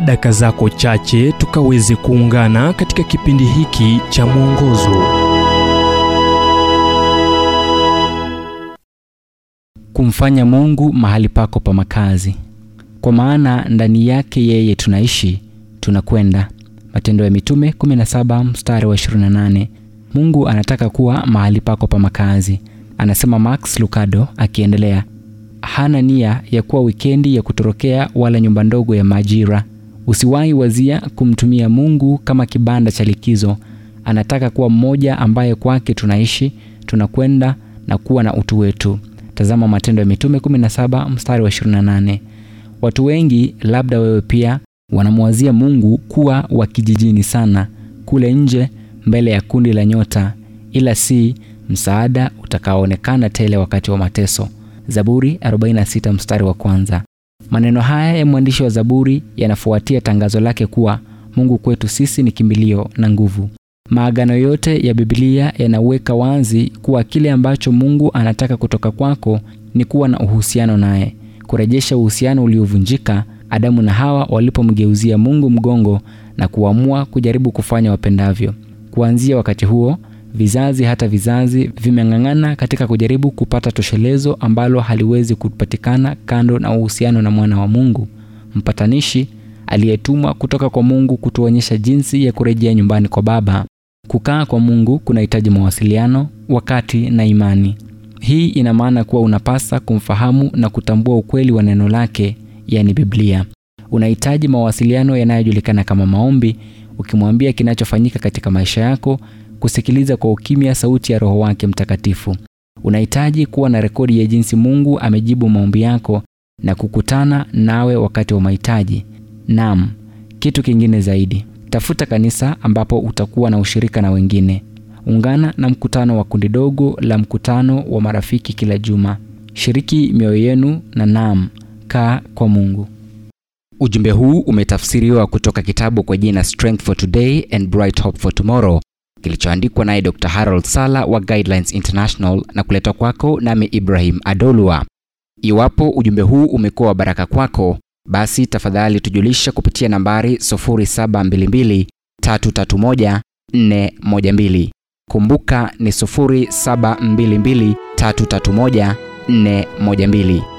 daka zako chache tukaweze kuungana katika kipindi hiki cha mwongozo. Kumfanya Mungu mahali pako pa makazi, kwa maana ndani yake yeye tunaishi, tunakwenda. Matendo ya Mitume 17 mstari wa 28. Mungu anataka kuwa mahali pako pa makazi, anasema Max Lucado akiendelea. Hana nia ya kuwa wikendi ya kutorokea wala nyumba ndogo ya majira. Usiwahi wazia kumtumia Mungu kama kibanda cha likizo. Anataka kuwa mmoja ambaye kwake tunaishi, tunakwenda na kuwa na utu wetu. Tazama Matendo ya Mitume 17 mstari wa 28. Watu wengi, labda wewe pia, wanamwazia Mungu kuwa wa kijijini sana, kule nje mbele ya kundi la nyota, ila si msaada utakaoonekana tele wakati wa mateso. Zaburi 46 mstari wa kwanza. Maneno haya ya mwandishi wa Zaburi yanafuatia tangazo lake kuwa Mungu kwetu sisi ni kimbilio na nguvu. Maagano yote ya Biblia yanaweka wazi kuwa kile ambacho Mungu anataka kutoka kwako ni kuwa na uhusiano naye, kurejesha uhusiano uliovunjika Adamu na Hawa walipomgeuzia Mungu mgongo na kuamua kujaribu kufanya wapendavyo. Kuanzia wakati huo, vizazi hata vizazi vimeng'ang'ana katika kujaribu kupata toshelezo ambalo haliwezi kupatikana kando na uhusiano na mwana wa Mungu, mpatanishi aliyetumwa kutoka kwa Mungu kutuonyesha jinsi ya kurejea nyumbani kwa Baba. Kukaa kwa Mungu kunahitaji mawasiliano, wakati na imani. Hii ina maana kuwa unapasa kumfahamu na kutambua ukweli wa neno lake, yani Biblia. Unahitaji mawasiliano yanayojulikana kama maombi, ukimwambia kinachofanyika katika maisha yako, kusikiliza kwa ukimya sauti ya Roho wake Mtakatifu. Unahitaji kuwa na rekodi ya jinsi Mungu amejibu maombi yako na kukutana nawe wakati wa mahitaji. Naam, kitu kingine zaidi, tafuta kanisa ambapo utakuwa na ushirika na wengine. Ungana na mkutano wa kundi dogo la mkutano wa marafiki kila juma. Shiriki mioyo yenu na naam, kaa kwa Mungu. Ujumbe huu umetafsiriwa kutoka kitabu kwa jina Strength for Today and Bright Hope for Tomorrow kilichoandikwa naye Dr. Harold Sala wa Guidelines International na kuletwa kwako nami Ibrahim Adolwa. Iwapo ujumbe huu umekuwa wa baraka kwako, basi tafadhali tujulisha kupitia nambari 0722 331 412. Kumbuka ni 0722 331 412.